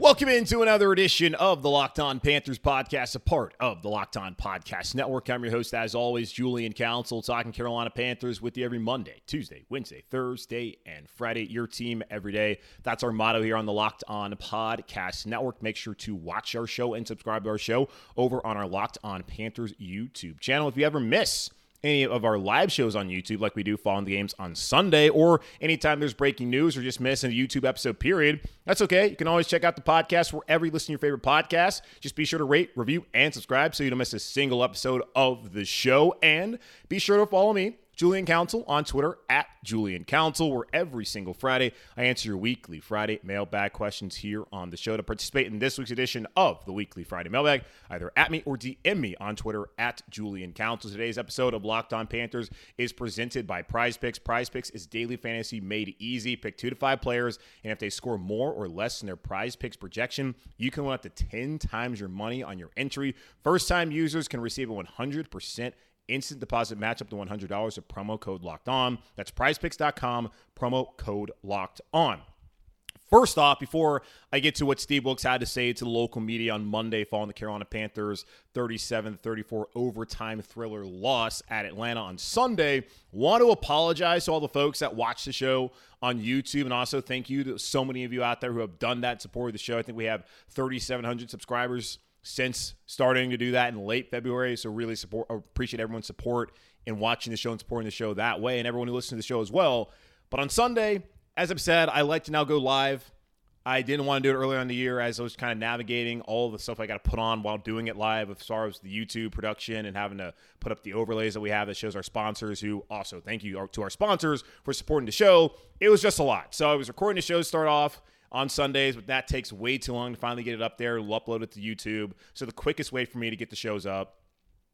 Welcome into another edition of the Locked On Panthers podcast, a part of the Locked On Podcast Network. I'm your host, as always, Julian Council, talking Carolina Panthers with you every Monday, Tuesday, Wednesday, Thursday, and Friday. Your team every day. That's our motto here on the Locked On Podcast Network. Make sure to watch our show and subscribe to our show over on our Locked On Panthers YouTube channel. If you ever miss any of our live shows on YouTube, like we do following the games on Sunday, or anytime there's breaking news or just missing a YouTube episode period, that's okay. You can always check out the podcast wherever you listen to your favorite podcast. Just be sure to rate, review, and subscribe so you don't miss a single episode of the show. And be sure to follow me Julian Council on Twitter at Julian Council, where every single Friday I answer your weekly Friday mailbag questions here on the show. To participate in this week's edition of the weekly Friday mailbag, either at me or DM me on Twitter at Julian Council. Today's episode of Locked On Panthers is presented by Prize Picks. Prize Picks is daily fantasy made easy. Pick two to five players, and if they score more or less than their Prize Picks projection, you can win up to 10 times your money on your entry. First time users can receive a 100% instant deposit match up to $100 with promo code locked on. That's prizepicks.com, promo code locked on. First off, before I get to what Steve Wilks had to say to the local media on Monday following the Carolina Panthers 37 34 overtime thriller loss at Atlanta on Sunday, want to apologize to all the folks that watch the show on YouTube. And also thank you to so many of you out there who have done that, supported the show. I think we have 3,700 subscribers since starting to do that in late February. So really support appreciate everyone's support in watching the show and supporting the show that way, and everyone who listens to the show as well. But on Sunday, as I've said, I like to now go live. I didn't want to do it earlier in the year as I was kind of navigating all the stuff I got to put on while doing it live as far as the YouTube production and having to put up the overlays that we have that shows our sponsors who also thank you to our sponsors for supporting the show. It was just a lot. So I was recording the show to start off on Sundays, but that takes way too long to finally get it up there. Upload it to YouTube. So the quickest way for me to get the shows up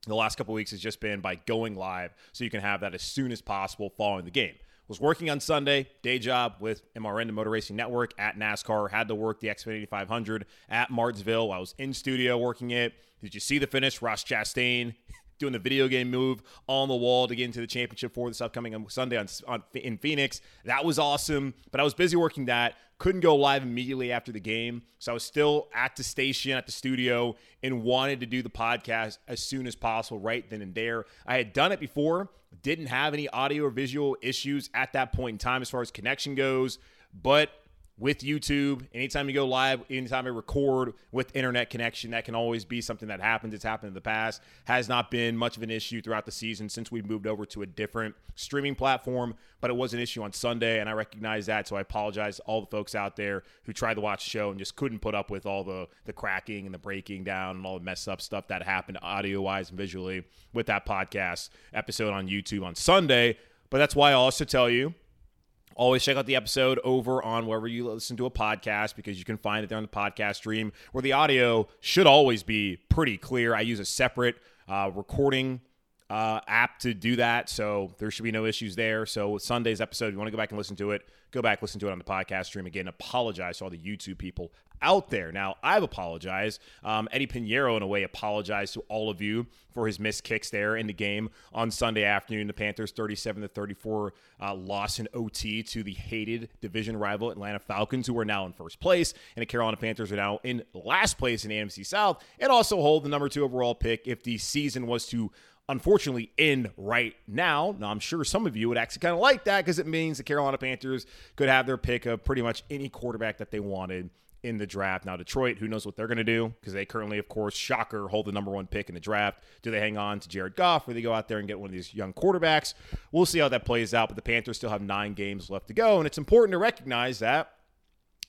the last couple weeks has just been by going live so you can have that as soon as possible following the game. Was working on Sunday, day job with MRN, the Motor Racing Network at NASCAR. Had to work the Xfinity 500 at Martinsville. I was in studio working it. Did you see the finish? Ross Chastain doing the video game move on the wall to get into the championship for this upcoming um, Sunday on, on, in Phoenix. That was awesome, but I was busy working that. Couldn't go live immediately after the game, so I was still at the station, at the studio, and wanted to do the podcast as soon as possible, right then and there. I had done it before, didn't have any audio or visual issues at that point in time as far as connection goes, but with YouTube. Anytime you go live, anytime I record with internet connection, that can always be something that happens. It's happened in the past. Has not been much of an issue throughout the season since we moved over to a different streaming platform, but it was an issue on Sunday, and I recognize that. So I apologize to all the folks out there who tried to watch the show and just couldn't put up with all the the cracking and the breaking down and all the mess up stuff that happened audio wise and visually with that podcast episode on YouTube on Sunday. But that's why I also tell you Always check out the episode over on wherever you listen to a podcast because you can find it there on the podcast stream where the audio should always be pretty clear. I use a separate uh, recording uh, app to do that, so there should be no issues there. So with Sunday's episode, if you want to go back and listen to it, go back listen to it on the podcast stream again. Apologize to all the YouTube people out there. Now, I've apologized. Um, Eddy Piñeiro, in a way, apologized to all of you for his missed kicks there in the game on Sunday afternoon. The Panthers 37 to 34 uh, loss in OT to the hated division rival Atlanta Falcons, who are now in first place, and the Carolina Panthers are now in last place in NFC South, and also hold the number two overall pick if the season was to unfortunately end right now. Now, I'm sure some of you would actually kind of like that because it means the Carolina Panthers could have their pick of pretty much any quarterback that they wanted in the draft. Now, Detroit, who knows what they're going to do because they currently, of course, shocker, hold the number one pick in the draft. Do they hang on to Jared Goff or they go out there and get one of these young quarterbacks? We'll see how that plays out, but the Panthers still have nine games left to go. And it's important to recognize that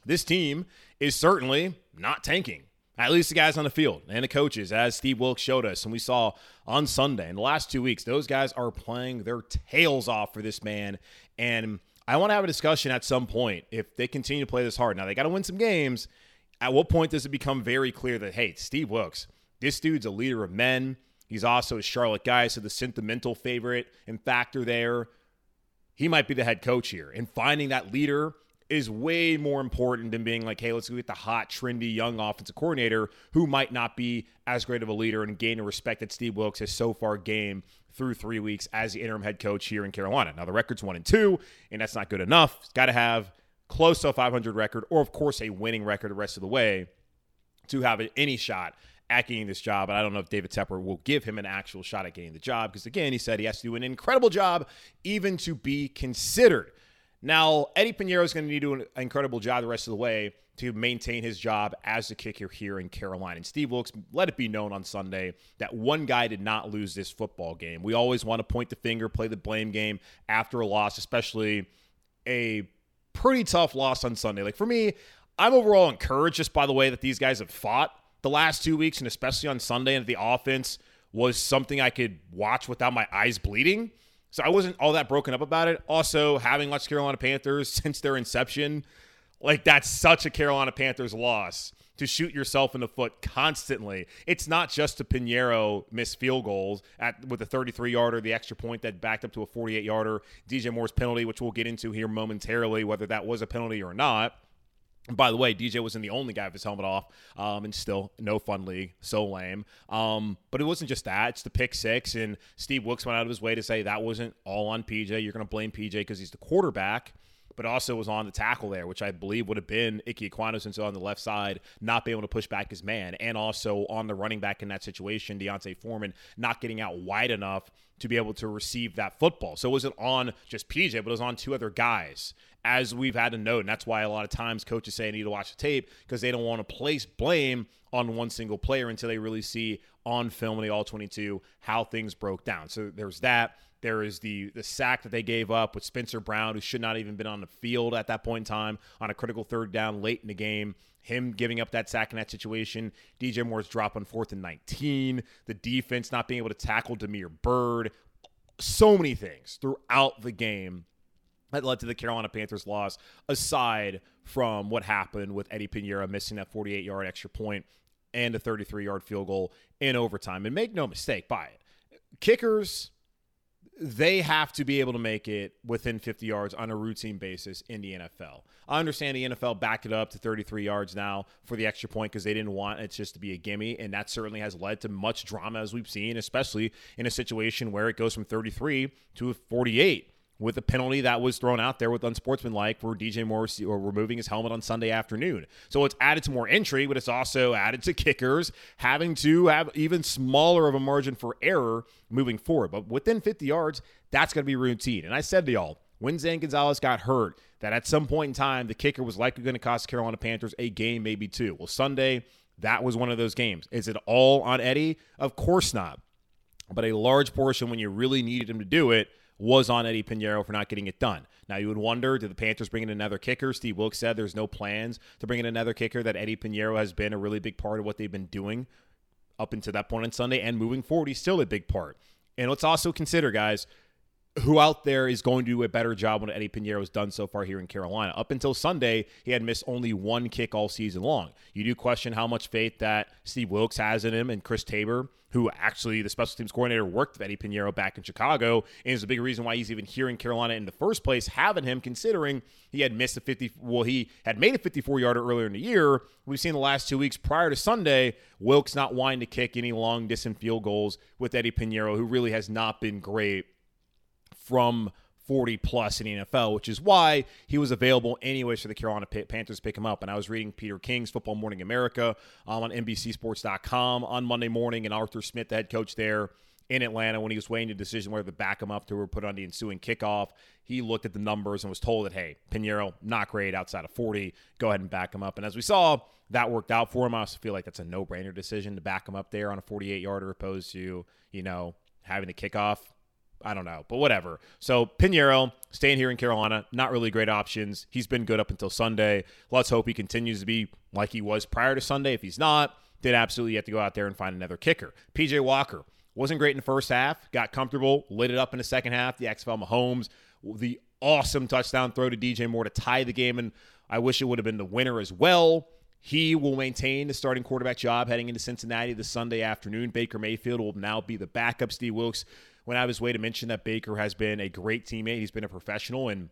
this team is certainly not tanking. At least the guys on the field and the coaches, as Steve Wilks showed us, and we saw on Sunday in the last two weeks, those guys are playing their tails off for this man. And I want to have a discussion at some point if they continue to play this hard. Now, they got to win some games. At what point does it become very clear that, hey, Steve Wilks, this dude's a leader of men? He's also a Charlotte guy, so the sentimental favorite and factor there. He might be the head coach here. And finding that leader is way more important than being like, hey, let's go get the hot, trendy, young offensive coordinator who might not be as great of a leader and gain the respect that Steve Wilks has so far gained through three weeks as the interim head coach here in Carolina. Now, the record's one and two, and that's not good enough. It's got to have close to a 500 record, or of course, a winning record the rest of the way to have any shot at getting this job. And I don't know if David Tepper will give him an actual shot at getting the job because, again, he said he has to do an incredible job even to be considered. Now, Eddy Piñeiro is going to need to do an incredible job the rest of the way to maintain his job as the kicker here in Carolina. And Steve Wilks let it be known on Sunday that one guy did not lose this football game. We always want to point the finger, play the blame game after a loss, especially a pretty tough loss on Sunday. Like for me, I'm overall encouraged just by the way that these guys have fought the last two weeks, and especially on Sunday, and the offense was something I could watch without my eyes bleeding. So I wasn't all that broken up about it. Also, having watched Carolina Panthers since their inception, like that's such a Carolina Panthers loss to shoot yourself in the foot constantly. It's not just to Piñeiro miss field goals at with the 33 yarder, the extra point that backed up to a 48 yarder, DJ Moore's penalty, which we'll get into here momentarily, whether that was a penalty or not. By the way, DJ wasn't the only guy with his helmet off, um, and still no fun league, so lame. Um, but it wasn't just that; it's the pick six, and Steve Wilks went out of his way to say that wasn't all on PJ. You're going to blame PJ because he's the quarterback, but also was on the tackle there, which I believe would have been Ikem Ekwonu since on the left side, not being able to push back his man, and also on the running back in that situation, D'Onta Foreman not getting out wide enough to be able to receive that football. So it wasn't on just PJ, but it was on two other guys as we've had to note. And that's why a lot of times coaches say I need to watch the tape because they don't want to place blame on one single player until they really see on film in the all 22 how things broke down. So there's that. There is the the sack that they gave up with Spencer Brown, who should not even been on the field at that point in time on a critical third down late in the game. Him giving up that sack in that situation. DJ Moore's drop on fourth and 19. The defense not being able to tackle Damiere Byrd. So many things throughout the game that led to the Carolina Panthers loss, aside from what happened with Eddy Piñeiro missing that 48 yard extra point and a 33 yard field goal in overtime. And make no mistake by it, kickers, they have to be able to make it within 50 yards on a routine basis in the NFL. I understand the NFL backed it up to 33 yards now for the extra point because they didn't want it just to be a gimme. And that certainly has led to much drama as we've seen, especially in a situation where it goes from 33 to 48 with a penalty that was thrown out there with unsportsmanlike for DJ Moore removing his helmet on Sunday afternoon. So it's added to more entry, but it's also added to kickers having to have even smaller of a margin for error moving forward. But within 50 yards, that's going to be routine. And I said to y'all, when Zane Gonzalez got hurt, that at some point in time, the kicker was likely going to cost Carolina Panthers a game, maybe two. Well, Sunday, that was one of those games. Is it all on Eddy? Of course not. But a large portion when you really needed him to do it was on Eddy Piñeiro for not getting it done. Now, you would wonder, did the Panthers bring in another kicker? Steve Wilks said there's no plans to bring in another kicker, that Eddy Piñeiro has been a really big part of what they've been doing up until that point on Sunday, and moving forward, he's still a big part. And let's also consider, guys, who out there is going to do a better job than Eddy Piñeiro has done so far here in Carolina. Up until Sunday, he had missed only one kick all season long. You do question how much faith that Steve Wilks has in him and Chris Tabor, who actually the special teams coordinator worked with Eddy Piñeiro back in Chicago, and is a big reason why he's even here in Carolina in the first place, having him considering he had missed a 50 well, he had made a 54 yarder earlier in the year. We've seen the last two weeks prior to Sunday, Wilks not wanting to kick any long distance field goals with Eddy Piñeiro, who really has not been great from 40 plus in the NFL, which is why he was available anyways for the Carolina Panthers to pick him up. And I was reading Peter King's Football Morning America um, on NBCSports.com on Monday morning, and Arthur Smith, the head coach there in Atlanta, when he was weighing the decision whether to back him up to put on the ensuing kickoff, he looked at the numbers and was told that, hey, Piñeiro, not great outside of 40. Go ahead and back him up. And as we saw, that worked out for him. I also feel like that's a no brainer decision to back him up there on a 48 yarder opposed to, you know, having the kickoff I don't know, but whatever. So Piñeiro staying here in Carolina, not really great options. He's been good up until Sunday. Let's hope he continues to be like he was prior to Sunday. If he's not, then absolutely you have to go out there and find another kicker. PJ Walker wasn't great in the first half, got comfortable, lit it up in the second half. The XFL Mahomes, the awesome touchdown throw to DJ Moore to tie the game, and I wish it would have been the winner as well. He will maintain the starting quarterback job heading into Cincinnati this Sunday afternoon. Baker Mayfield will now be the backup. Steve Wilks went out of his way to mention that Baker has been a great teammate. He's been a professional and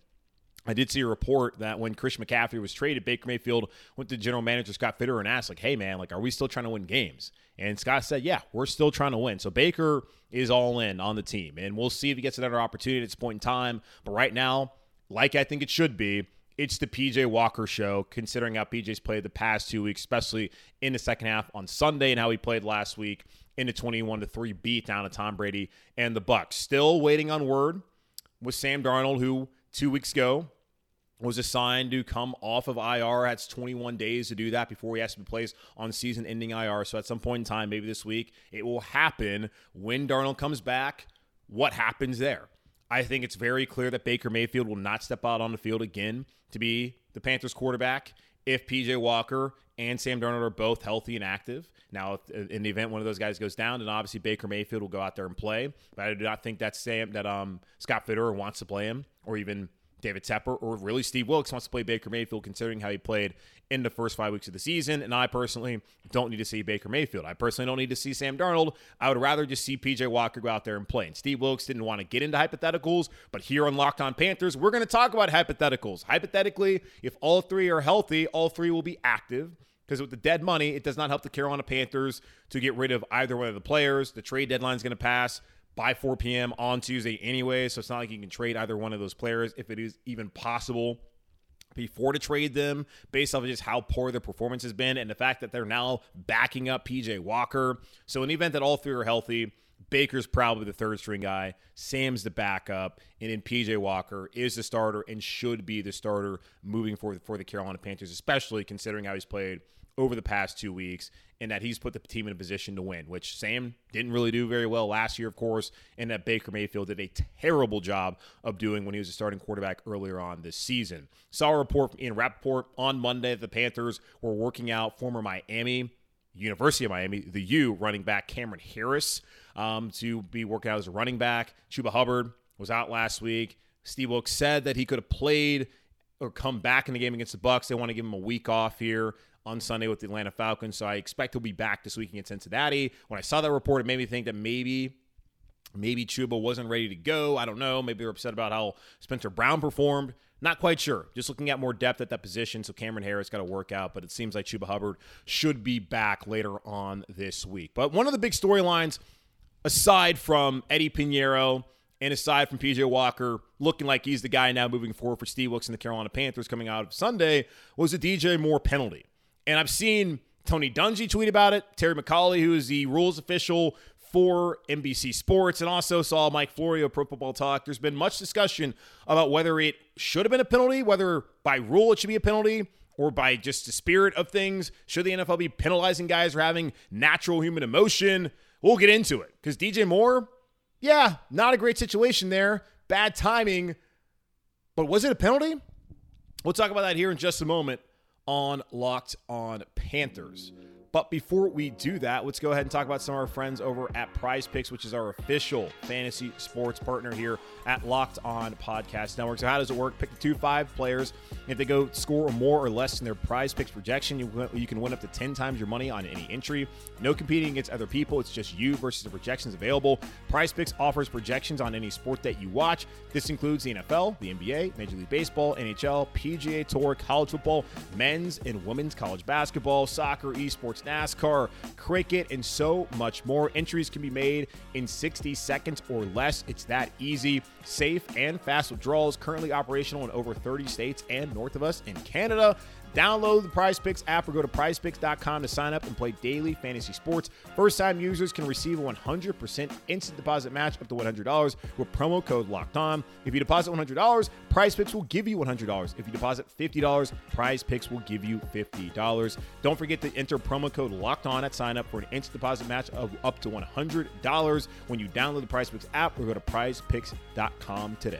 I did see a report that when Chris McCaffrey was traded, Baker Mayfield went to general manager Scott Fitterer and asked, like, hey, man, like, are we still trying to win games? And Scott said, yeah, we're still trying to win. So Baker is all in on the team. And we'll see if he gets another opportunity at this point in time. But right now, like I think it should be, it's the PJ Walker show, considering how PJ's played the past two weeks, especially in the second half on Sunday and how he played last week in the 21 to 3 beat down to Tom Brady and the Bucs. Still waiting on word with Sam Darnold, who two weeks ago was assigned to come off of IR. That's 21 days to do that before he has to be placed on season ending IR. So at some point in time, maybe this week, it will happen when Darnold comes back. What happens there? I think it's very clear that Baker Mayfield will not step out on the field again to be the Panthers quarterback if PJ Walker and Sam Darnold are both healthy and active. Now, in the event one of those guys goes down, then obviously Baker Mayfield will go out there and play. But I do not think that Sam that um Scott Fitterer wants to play him, or even David Tepper, or really Steve Wilks wants to play Baker Mayfield, considering how he played in the first five weeks of the season. And I personally don't need to see Baker Mayfield. I personally don't need to see Sam Darnold. I would rather just see PJ Walker go out there and play. And Steve Wilks didn't want to get into hypotheticals, but here on Locked On Panthers, we're going to talk about hypotheticals. Hypothetically, if all three are healthy, all three will be active. Because with the dead money, it does not help the Carolina Panthers to get rid of either one of the players. The trade deadline is going to pass by 4 p.m. on Tuesday anyway. So it's not like you can trade either one of those players if it is even possible before to trade them based off of just how poor their performance has been and the fact that they're now backing up PJ Walker. So in the event that all three are healthy, Baker's probably the third string guy. Sam's the backup, and then PJ Walker is the starter and should be the starter moving forward for the Carolina Panthers, especially considering how he's played over the past two weeks and that he's put the team in a position to win, which Sam didn't really do very well last year, of course, and that Baker Mayfield did a terrible job of doing when he was a starting quarterback earlier on this season. Saw a report from Ian on Monday that the Panthers were working out former Miami, University of Miami, the U running back Cameron Harris um, to be working out as a running back. Chuba Hubbard was out last week. Steve Wilks said that he could have played or come back in the game against the Bucs. They want to give him a week off here on Sunday with the Atlanta Falcons. So I expect he'll be back this week against Cincinnati. When I saw that report, it made me think that maybe maybe Chuba wasn't ready to go. I don't know. Maybe they're upset about how Spencer Brown performed. Not quite sure. Just looking at more depth at that position. So Cameron Harris got to work out, but it seems like Chuba Hubbard should be back later on this week. But one of the big storylines, aside from Eddy Piñeiro and aside from PJ Walker looking like he's the guy now moving forward for Steve Wilks and the Carolina Panthers coming out of Sunday, was a DJ Moore penalty. And I've seen Tony Dungy tweet about it, Terry McAulay, who is the rules official for NBC Sports, and also saw Mike Florio, Pro Football Talk. There's been much discussion about whether it should have been a penalty, whether by rule it should be a penalty, or by just the spirit of things. Should the NFL be penalizing guys for having natural human emotion? We'll get into it because DJ Moore, yeah, not a great situation there. Bad timing. But was it a penalty? We'll talk about that here in just a moment on Locked On Panthers. But before we do that, let's go ahead and talk about some of our friends over at Prize Picks, which is our official fantasy sports partner here at Locked On Podcast Network. So, how does it work? Pick the two five players. If they go score more or less than their Prize Picks projection, you, you can win up to 10 times your money on any entry. No competing against other people. It's just you versus the projections available. Prize Picks offers projections on any sport that you watch. This includes the NFL, the NBA, Major League Baseball, NHL, PGA Tour, college football, men's and women's college basketball, soccer, esports, NASCAR, cricket, and so much more. Entries can be made in 60 seconds or less. It's that easy, safe, and fast withdrawals. Currently operational in over 30 states and north of us in Canada. Download the Prize Picks app or go to prizepicks.com to sign up and play daily fantasy sports. First time users can receive a 100% instant deposit match up to $100 with promo code locked on. If you deposit $100, Prize Picks will give you $100. If you deposit $50, Prize Picks will give you $50. Don't forget to enter promo code locked on at sign up for an instant deposit match of up to $100 when you download the Prize Picks app or go to prizepicks.com today.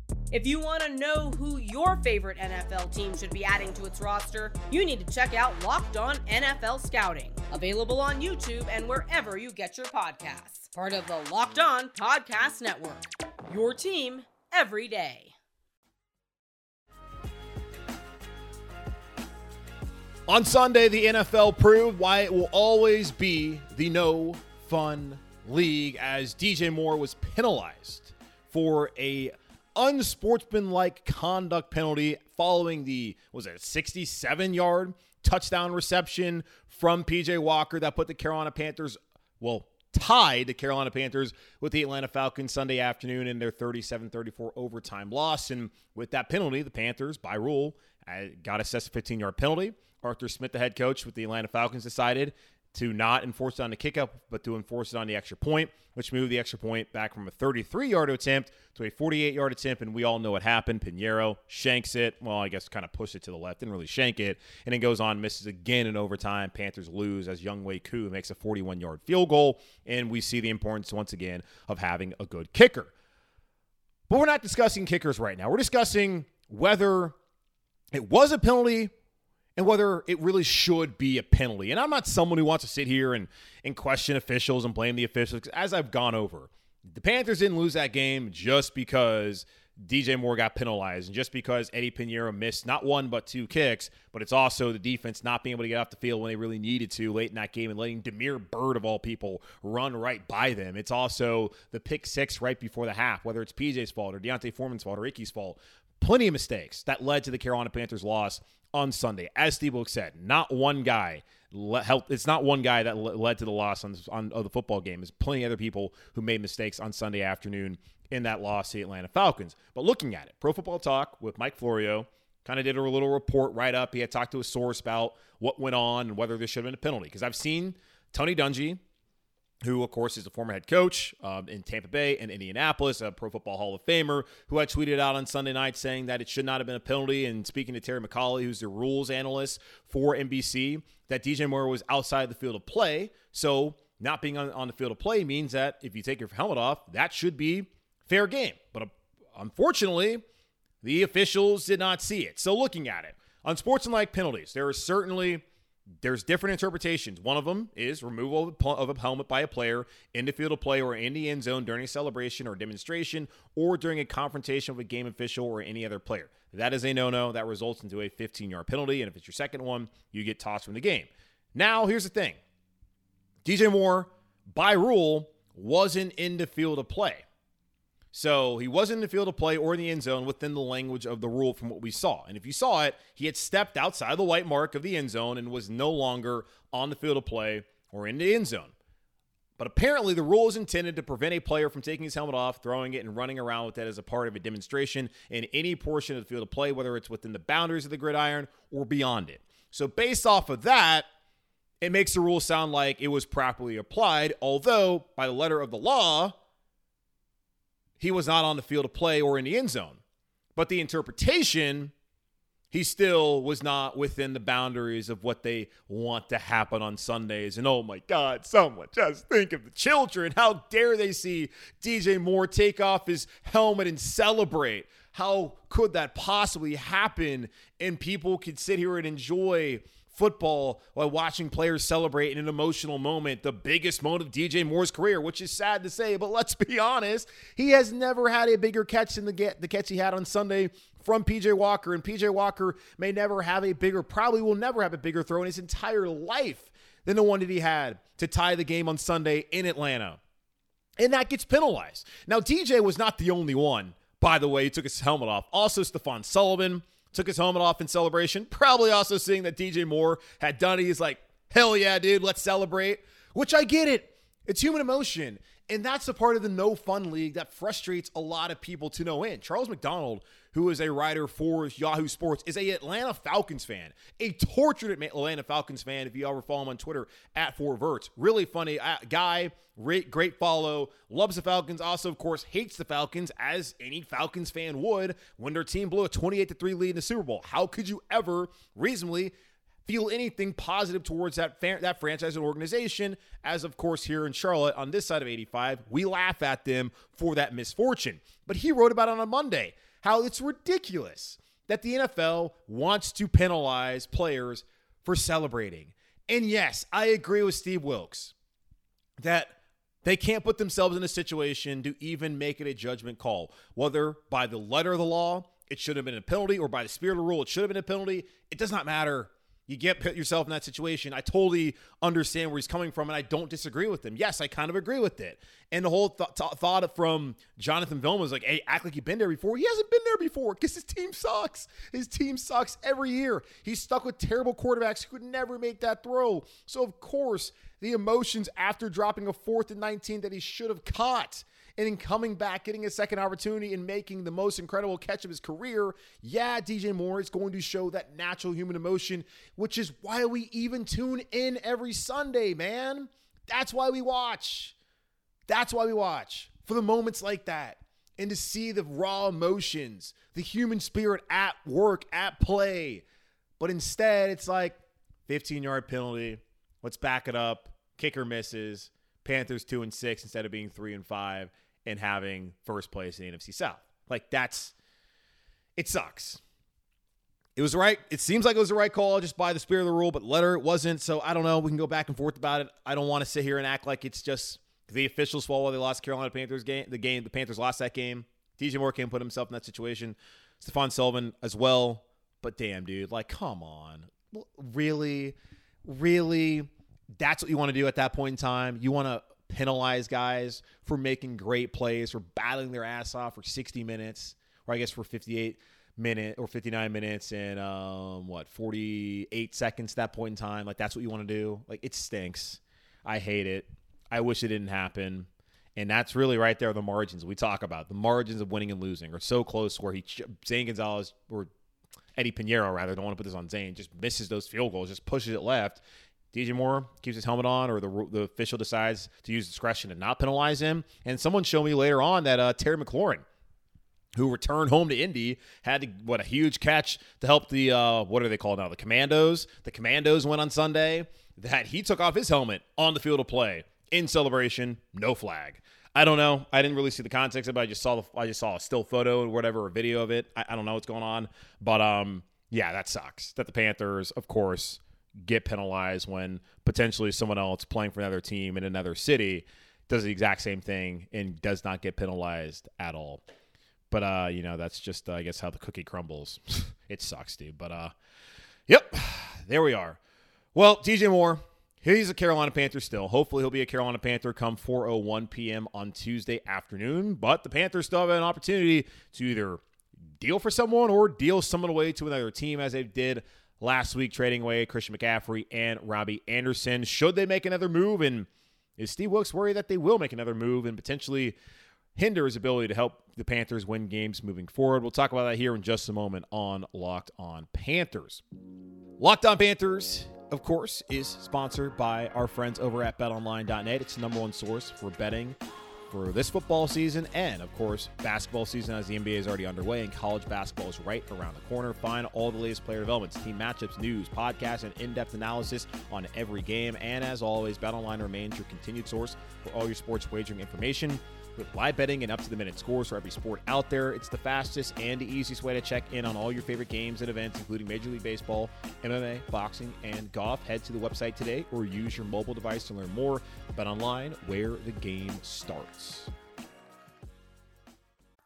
If you want to know who your favorite NFL team should be adding to its roster, you need to check out Locked On NFL Scouting, available on YouTube and wherever you get your podcasts. Part of the Locked On Podcast Network. Your team every day. On Sunday, the NFL proved why it will always be the no fun league as DJ Moore was penalized for a unsportsmanlike conduct penalty following the was it 67 yard touchdown reception from PJ Walker that put the Carolina Panthers well tied the Carolina Panthers with the Atlanta Falcons Sunday afternoon in their 37-34 overtime loss. And with that penalty the Panthers by rule uh, got assessed a 15 yard penalty. Arthur Smith the head coach with the Atlanta Falcons decided to not enforce it on the kickoff, but to enforce it on the extra point, which moved the extra point back from a 33 yard attempt to a 48 yard attempt. And we all know what happened. Piñeiro shanks it. Well, I guess kind of pushed it to the left, didn't really shank it. And it goes on, misses again in overtime. Panthers lose as Younghoe Koo makes a 41 yard field goal. And we see the importance once again of having a good kicker. But we're not discussing kickers right now. We're discussing whether it was a penalty and whether it really should be a penalty. And I'm not someone who wants to sit here and, and question officials and blame the officials. As I've gone over, the Panthers didn't lose that game just because DJ Moore got penalized and just because Eddy Piñeiro missed not one but two kicks, but it's also the defense not being able to get off the field when they really needed to late in that game and letting Damiere Byrd of all people run right by them. It's also the pick six right before the half, whether it's PJ's fault or D'Onta Foreman's fault or Icky's fault. Plenty of mistakes that led to the Carolina Panthers loss on Sunday. As Steve Wilks said, not one guy helped. It's not one guy that led to the loss on, on of the football game. There's plenty of other people who made mistakes on Sunday afternoon in that loss to the Atlanta Falcons. But looking at it, Pro Football Talk with Mike Florio kind of did a little report right up. He had talked to a source about what went on and whether there should have been a penalty. Because I've seen Tony Dungy who, of course, is a former head coach um, in Tampa Bay and Indianapolis, a Pro Football Hall of Famer, who had tweeted out on Sunday night saying that it should not have been a penalty. And speaking to Terry McAulay, who's the rules analyst for NBC, that DJ Moore was outside the field of play. So, not being on, on the field of play means that if you take your helmet off, that should be fair game. But uh, unfortunately, the officials did not see it. So, looking at it, on sportsmanlike penalties, there are certainly there's different interpretations. One of them is removal of a helmet by a player in the field of play or in the end zone during a celebration or demonstration or during a confrontation with a game official or any other player. That is a no no. That results into a 15 yard penalty. And if it's your second one, you get tossed from the game. Now, here's the thing DJ Moore, by rule, wasn't in the field of play. So he wasn't in the field of play or in the end zone within the language of the rule from what we saw. And if you saw it, he had stepped outside the white mark of the end zone and was no longer on the field of play or in the end zone. But apparently, the rule is intended to prevent a player from taking his helmet off, throwing it, and running around with it as a part of a demonstration in any portion of the field of play, whether it's within the boundaries of the gridiron or beyond it. So, based off of that, it makes the rule sound like it was properly applied, although, by the letter of the law, he was not on the field of play or in the end zone. But the interpretation, he still was not within the boundaries of what they want to happen on Sundays. And oh my God, someone just think of the children. How dare they see DJ Moore take off his helmet and celebrate? How could that possibly happen? And people could sit here and enjoy football while watching players celebrate in an emotional moment, the biggest moment of DJ Moore's career, which is sad to say, but let's be honest, he has never had a bigger catch than the get, the catch he had on Sunday from PJ Walker, and PJ Walker may never have a bigger, probably will never have a bigger throw in his entire life than the one that he had to tie the game on Sunday in Atlanta. And that gets penalized. Now, DJ was not the only one, by the way, he took his helmet off. Also, Stephen Sullivan took his helmet off in celebration. Probably also seeing that DJ Moore had done it. He's like, hell yeah, dude, let's celebrate. Which I get it. It's human emotion. And that's the part of the no fun league that frustrates a lot of people to no end. Charles McDonald, who is a writer for Yahoo Sports, is a Atlanta Falcons fan, a tortured Atlanta Falcons fan. If you ever follow him on Twitter at Four Verts, really funny uh, guy, great, great follow. Loves the Falcons. Also, of course, hates the Falcons as any Falcons fan would when their team blew a 28 to three lead in the Super Bowl. How could you ever reasonably? Feel anything positive towards that that franchise and organization. As of course here in Charlotte on this side of 85, we laugh at them for that misfortune. But he wrote about it on a Monday how it's ridiculous that the NFL wants to penalize players for celebrating. And yes, I agree with Steve Wilks that they can't put themselves in a situation to even make it a judgment call, whether by the letter of the law, it should have been a penalty, or by the spirit of the rule, it should have been a penalty. It does not matter you get put yourself in that situation. I totally understand where he's coming from, and I don't disagree with him. Yes, I kind of agree with it. And the whole th- th- thought from Jonathan Vilma is like, "Hey, act like you've been there before." He hasn't been there before because his team sucks. His team sucks every year. He's stuck with terrible quarterbacks who could never make that throw. So of course, the emotions after dropping a fourth and 19 that he should have caught and in coming back, getting a second opportunity and making the most incredible catch of his career, yeah, DJ Moore is going to show that natural human emotion, which is why we even tune in every Sunday, man. That's why we watch. That's why we watch for the moments like that and to see the raw emotions, the human spirit at work, at play. But instead, it's like 15 yard penalty. Let's back it up. Kicker misses. Panthers two and six instead of being three and five and having first place in the NFC South. Like that's it sucks. It was right. It seems like it was the right call just by the spirit of the rule, but letter it wasn't. So I don't know. We can go back and forth about it. I don't want to sit here and act like it's just the officials' fault while they lost Carolina Panthers game. The game the Panthers lost that game. DJ Moore can put himself in that situation. Stephen Sullivan as well. But damn, dude, like, come on, really, really. That's what you want to do at that point in time. You want to penalize guys for making great plays, for battling their ass off for 60 minutes, or I guess for 58 minute or 59 minutes and um, what 48 seconds at that point in time. Like that's what you want to do. Like it stinks. I hate it. I wish it didn't happen. And that's really right there the margins we talk about. The margins of winning and losing are so close where he Zane Gonzalez or Eddy Piñeiro rather don't want to put this on Zane just misses those field goals, just pushes it left, DJ Moore keeps his helmet on, or the the official decides to use discretion and not penalize him. And someone showed me later on that uh, Terry McLaurin, who returned home to Indy, had to, what a huge catch to help the uh, what are they called now? The Commandos. The Commandos went on Sunday. That he took off his helmet on the field of play in celebration, no flag. I don't know. I didn't really see the context of it. But I just saw the I just saw a still photo or whatever, a video of it. I, I don't know what's going on, but um, yeah, that sucks. That the Panthers, of course get penalized when potentially someone else playing for another team in another city does the exact same thing and does not get penalized at all. But uh, you know, that's just uh, I guess how the cookie crumbles. it sucks, dude. But uh, yep, there we are. Well, DJ Moore, he's a Carolina Panther still. Hopefully, he'll be a Carolina Panther come 4:01 p.m. on Tuesday afternoon. But the Panthers still have an opportunity to either deal for someone or deal someone away to another team, as they did last week trading away Christian McCaffrey and Robbie Anderson. Should they make another move? And is Steve Wilks worried that they will make another move and potentially hinder his ability to help the Panthers win games moving forward? We'll talk about that here in just a moment on Locked On Panthers. Locked On Panthers, of course, is sponsored by our friends over at betonline.net. It's the number one source for betting for this football season and, of course, basketball season as the NBA is already underway and college basketball is right around the corner. Find all the latest player developments, team matchups, news, podcasts, and in depth analysis on every game. And as always, BetOnline remains your continued source for all your sports wagering information. With live betting and up to the minute scores for every sport out there, it's the fastest and the easiest way to check in on all your favorite games and events, including Major League Baseball, MMA, boxing, and golf. Head to the website today or use your mobile device to learn more. Bet online, where the game starts.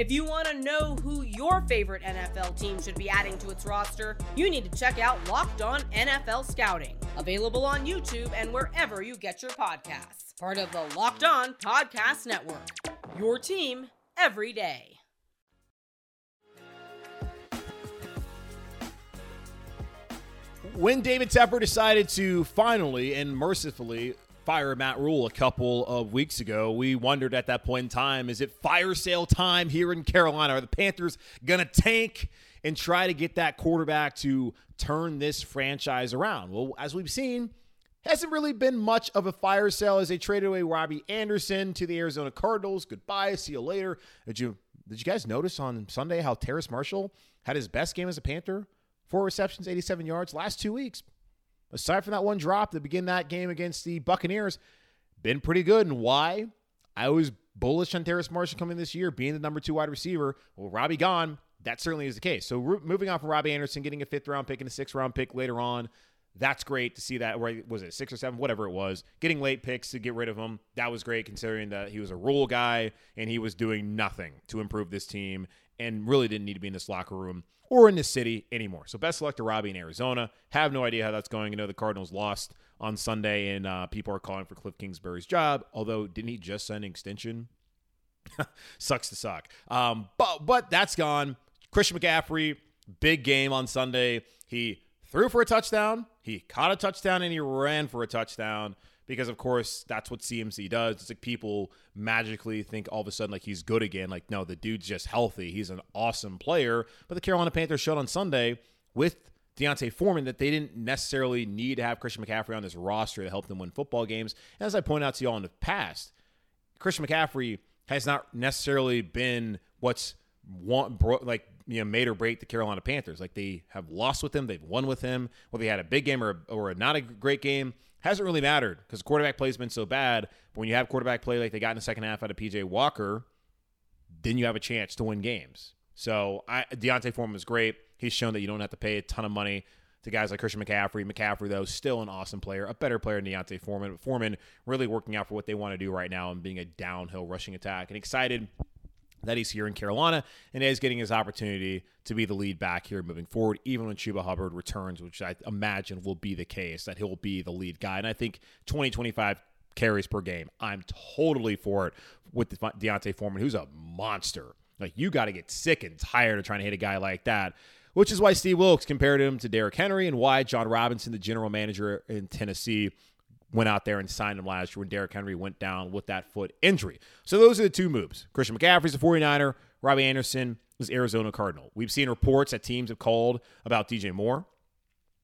If you want to know who your favorite NFL team should be adding to its roster, you need to check out Locked On NFL Scouting, available on YouTube and wherever you get your podcasts. Part of the Locked On Podcast Network. Your team every day. When David Tepper decided to finally and mercifully fire Matt Rhule a couple of weeks ago, we wondered at that point in time is it fire sale time here in Carolina? Are the Panthers going to tank and try to get that quarterback to turn this franchise around? Well, as we've seen, hasn't really been much of a fire sale as they traded away Robbie Anderson to the Arizona Cardinals. Goodbye, see you later. Did you did you guys notice on Sunday how Terrace Marshall had his best game as a Panther? Four receptions, 87 yards, last two weeks. Aside from that one drop to begin that game against the Buccaneers, been pretty good. And why? I was bullish on Terrace Marshall coming this year, being the number two wide receiver. Well, Robbie gone. That certainly is the case. So moving on from Robbie Anderson, getting a fifth round pick and a sixth round pick later on, that's great to see that. Where was it six or seven, whatever it was, getting late picks to get rid of him. That was great considering that he was a Rhule guy and he was doing nothing to improve this team and really didn't need to be in this locker room or in this city anymore. So best of luck to Robbie in Arizona. Have no idea how that's going. I know the Cardinals lost on Sunday, and uh, people are calling for Kliff Kingsbury's job. Although didn't he just sign an extension? Sucks to suck. Um, but but that's gone. Christian McCaffrey, big game on Sunday. He threw for a touchdown. He caught a touchdown and he ran for a touchdown because of course that's what CMC does. It's like people magically think all of a sudden like he's good again. Like no, the dude's just healthy. He's an awesome player. But the Carolina Panthers showed on Sunday with D'Onta Foreman that they didn't necessarily need to have Christian McCaffrey on this roster to help them win football games. And as I pointed out to y'all in the past, Christian McCaffrey has not necessarily been what's bro, like you know made or break the Carolina Panthers. Like they have lost with him, they've won with him. Whether they had a big game or or not a great game hasn't really mattered because quarterback play has been so bad. But when you have quarterback play like they got in the second half out of PJ Walker, then you have a chance to win games. So I, D'Onta Foreman was great. He's shown that you don't have to pay a ton of money to guys like Christian McCaffrey. McCaffrey, though, still an awesome player, a better player than D'Onta Foreman. But Foreman really working out for what they want to do right now and being a downhill rushing attack. And excited that he's here in Carolina and is getting his opportunity to be the lead back here moving forward, even when Chuba Hubbard returns, which I imagine will be the case, that he'll be the lead guy. And I think 2025 carries per game. I'm totally for it with D'Onta Foreman, who's a monster. Like, you got to get sick and tired of trying to hit a guy like that, which is why Steve Wilks compared him to Derrick Henry and why Jon Robinson, the general manager in Tennessee, went out there and signed him last year when Derrick Henry went down with that foot injury. So those are the two moves. Christian McCaffrey's a 49er. Robbie Anderson is Arizona Cardinal. We've seen reports that teams have called about DJ Moore.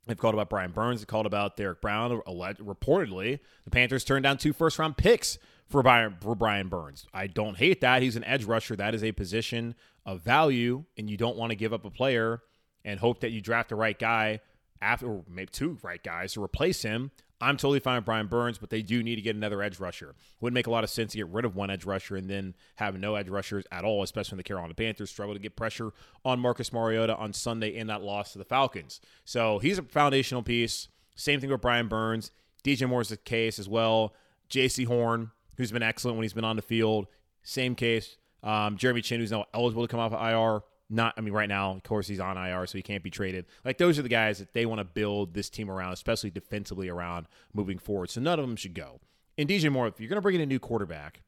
They've called about Brian Burns. They've called about Derrick Brown. Reportedly, the Panthers turned down two first round picks for Brian, for Brian Burns. I don't hate that. He's an edge rusher. That is a position of value, and you don't want to give up a player and hope that you draft the right guy after, or maybe two right guys to replace him I'm totally fine with Brian Burns, but they do need to get another edge rusher. Wouldn't make a lot of sense to get rid of one edge rusher and then have no edge rushers at all, especially when the Carolina Panthers struggle to get pressure on Marcus Mariota on Sunday in that loss to the Falcons. So he's a foundational piece. Same thing with Brian Burns. DJ Moore's the case as well. Jaycee Horn, who's been excellent when he's been on the field. Same case. Um, Jeremy Chinn, who's now eligible to come off of IR not I mean right now of course he's on IR so he can't be traded. Like those are the guys that they want to build this team around especially defensively around moving forward. So none of them should go. And DJ Moore if you're going to bring in a new quarterback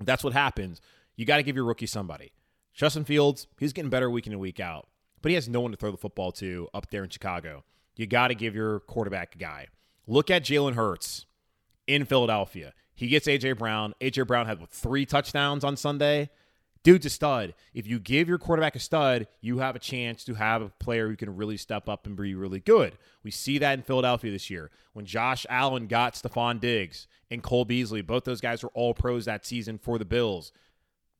that's what happens you got to give your rookie somebody. Justin Fields he's getting better week in and week out but he has no one to throw the football to up there in Chicago. You got to give your quarterback a guy. Look at Jalen Hurts in Philadelphia. He gets AJ Brown. AJ Brown had what, three touchdowns on Sunday dude's a stud. If you give your quarterback a stud, you have a chance to have a player who can really step up and be really good. We see that in Philadelphia this year. When Josh Allen got Stefon Diggs and Cole Beasley, both those guys were all pros that season for the Bills.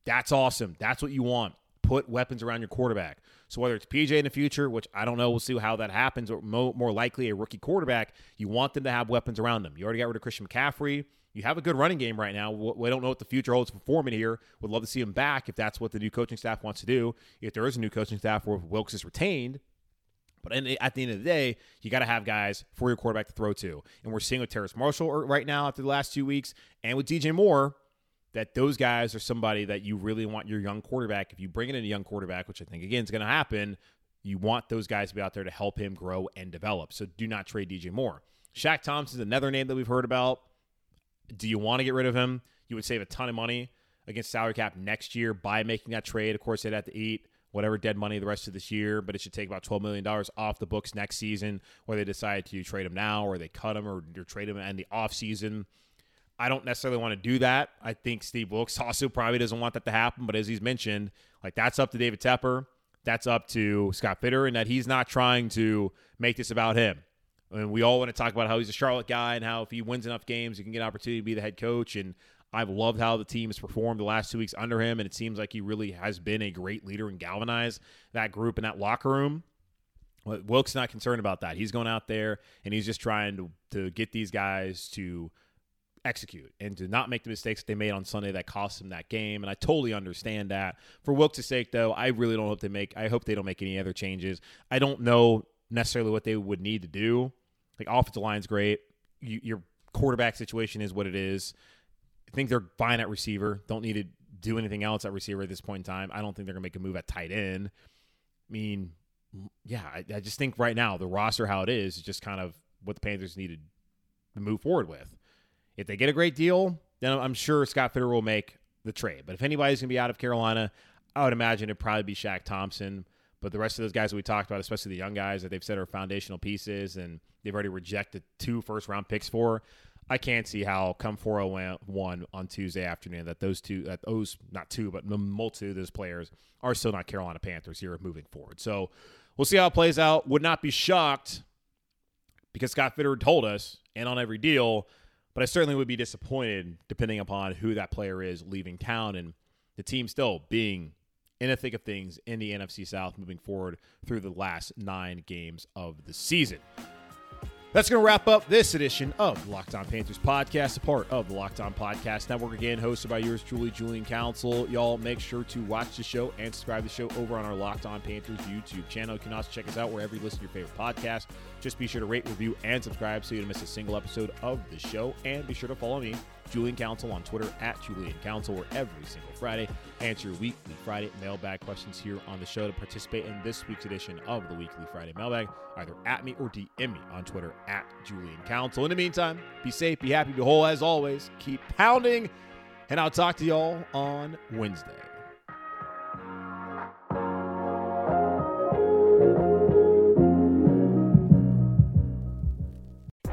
That's awesome. That's what you want. put weapons around your quarterback. So whether it's PJ in the future, which I don't know, we'll see how that happens, or mo- more likely a rookie quarterback, you want them to have weapons around them. You already got rid of Christian McCaffrey. You have a good running game right now. We don't know what the future holds for Foreman here. Would love to see him back if that's what the new coaching staff wants to do. If there is a new coaching staff where Wilks is retained, but at the end of the day, you got to have guys for your quarterback to throw to. And we're seeing with Terrace Marshall er, right now after the last two weeks and with DJ Moore that those guys are somebody that you really want your young quarterback. If you bring in a young quarterback, which I think, again, is going to happen, you want those guys to be out there to help him grow and develop. So do not trade DJ Moore. Shaq Thompson is another name that we've heard about. Do you want to get rid of him? You would save a ton of money against salary cap next year by making that trade. Of course, they'd have to eat whatever dead money the rest of this year, but it should take about $12 million off the books next season, whether they decide to trade him now or they cut him or, or trade him in the offseason. I don't necessarily want to do that. I think Steve Wilks also probably doesn't want that to happen, but as he's mentioned, like that's up to David Tepper, that's up to Scott Fitter, and that he's not trying to make this about him. I mean, we all want to talk about how he's a Charlotte guy and how if he wins enough games, he can get an opportunity to be the head coach. And I've loved how the team has performed the last two weeks under him, and it seems like he really has been a great leader and galvanized that group in that locker room. Wilks is not concerned about that. He's going out there and he's just trying to, to get these guys to execute and to not make the mistakes that they made on Sunday that cost them that game. And I totally understand that. For Wilks' sake, though, I really don't hope they make. I hope they don't make any other changes. I don't know necessarily what they would need to do. Like offensive line's great. You, your quarterback situation is what it is. I think they're fine at receiver. Don't need to do anything else at receiver at this point in time. I don't think they're gonna make a move at tight end. I mean, yeah, I, I just think right now the roster how it is is just kind of what the Panthers needed to move forward with. If they get a great deal, then I'm sure Scott Fitterer will make the trade. But if anybody's gonna be out of Carolina, I would imagine it'd probably be Shaq Thompson. But the rest of those guys we talked about, especially the young guys that they've said are foundational pieces and they've already rejected two first round picks for, I can't see how come 401 on Tuesday afternoon that those two, that those, not two, but the multitude of those players are still not Carolina Panthers here moving forward. So we'll see how it plays out. Would not be shocked because Scott Fitterer told us and on every deal, but I certainly would be disappointed depending upon who that player is leaving town and the team still being in the thick of things in the NFC South moving forward through the last nine games of the season. That's going to wrap up this edition of the Locked On Panthers podcast, a part of the Locked On Podcast Network. Again, hosted by yours truly, Julian Council. Y'all make sure to watch the show and subscribe to the show over on our Locked On Panthers YouTube channel. You can also check us out wherever you listen to your favorite podcast. Just be sure to rate, review, and subscribe so you don't miss a single episode of the show. And be sure to follow me Julian Council on Twitter at Julian Council, where every single Friday answer your weekly Friday mailbag questions here on the show. To participate in this week's edition of the weekly Friday mailbag, either at me or DM me on Twitter at Julian Council. In the meantime, be safe, be happy, be whole as always. Keep pounding, and I'll talk to y'all on Wednesday.